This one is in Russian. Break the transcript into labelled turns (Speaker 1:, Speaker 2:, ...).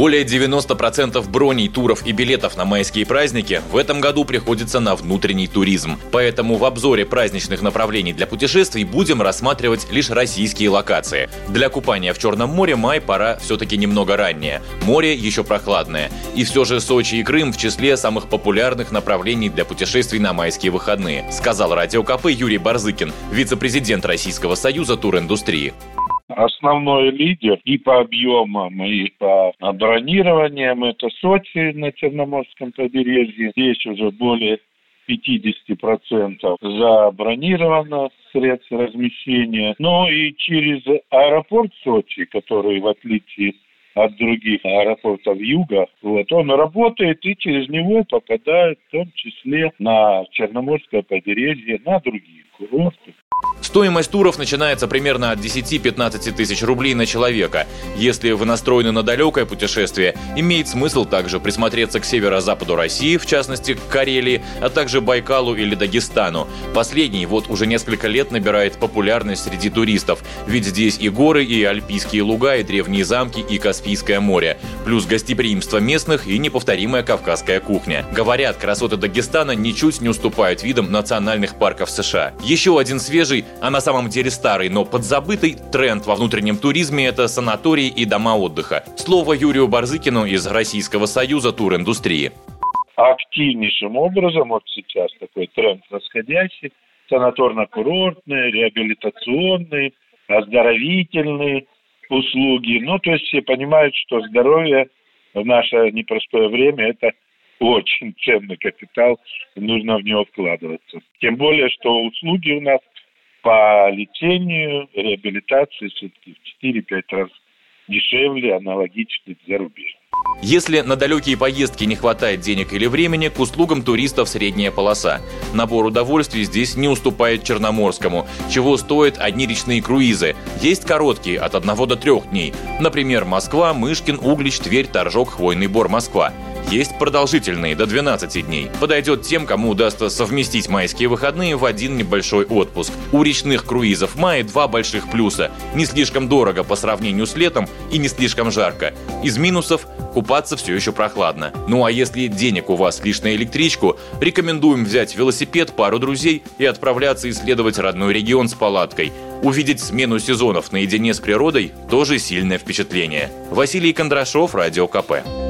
Speaker 1: Более 90% броней, туров и билетов на майские праздники в этом году приходится на внутренний туризм. Поэтому в обзоре праздничных направлений для путешествий будем рассматривать лишь российские локации. Для купания в Черном море май пора все-таки немного ранее. Море еще прохладное. И все же Сочи и Крым в числе самых популярных направлений для путешествий на майские выходные, сказал Радио КП Юрий Барзыкин, вице-президент Российского союза туриндустрии
Speaker 2: основной лидер и по объемам, и по бронированиям. Это Сочи на Черноморском побережье. Здесь уже более 50% забронировано средств размещения. Ну и через аэропорт Сочи, который в отличие от других аэропортов юга, вот, он работает и через него попадает в том числе на Черноморское побережье, на другие курорты.
Speaker 1: Стоимость туров начинается примерно от 10-15 тысяч рублей на человека. Если вы настроены на далекое путешествие, имеет смысл также присмотреться к северо-западу России, в частности к Карелии, а также Байкалу или Дагестану. Последний вот уже несколько лет набирает популярность среди туристов, ведь здесь и горы, и альпийские луга, и древние замки, и Каспийское море, плюс гостеприимство местных и неповторимая кавказская кухня. Говорят, красоты Дагестана ничуть не уступают видам национальных парков США. Еще один свежий а на самом деле старый, но подзабытый тренд во внутреннем туризме – это санатории и дома отдыха. Слово Юрию Барзыкину из Российского союза туриндустрии.
Speaker 2: Активнейшим образом, вот сейчас такой тренд расходящий, санаторно-курортные, реабилитационные, оздоровительные услуги. Ну, то есть все понимают, что здоровье в наше непростое время – это очень ценный капитал, нужно в него вкладываться. Тем более, что услуги у нас по лечению, реабилитации все-таки в 4-5 раз дешевле аналогичных зарубежных.
Speaker 1: Если на далекие поездки не хватает денег или времени, к услугам туристов средняя полоса. Набор удовольствий здесь не уступает Черноморскому, чего стоят одни речные круизы. Есть короткие, от 1 до 3 дней. Например, Москва, Мышкин, Углич, Тверь, Торжок, Хвойный Бор, Москва. Есть продолжительные, до 12 дней. Подойдет тем, кому удастся совместить майские выходные в один небольшой отпуск. У речных круизов в мае два больших плюса. Не слишком дорого по сравнению с летом и не слишком жарко. Из минусов – купаться все еще прохладно. Ну а если денег у вас лишь на электричку, рекомендуем взять велосипед, пару друзей и отправляться исследовать родной регион с палаткой. Увидеть смену сезонов наедине с природой – тоже сильное впечатление. Василий Кондрашов, Радио КП.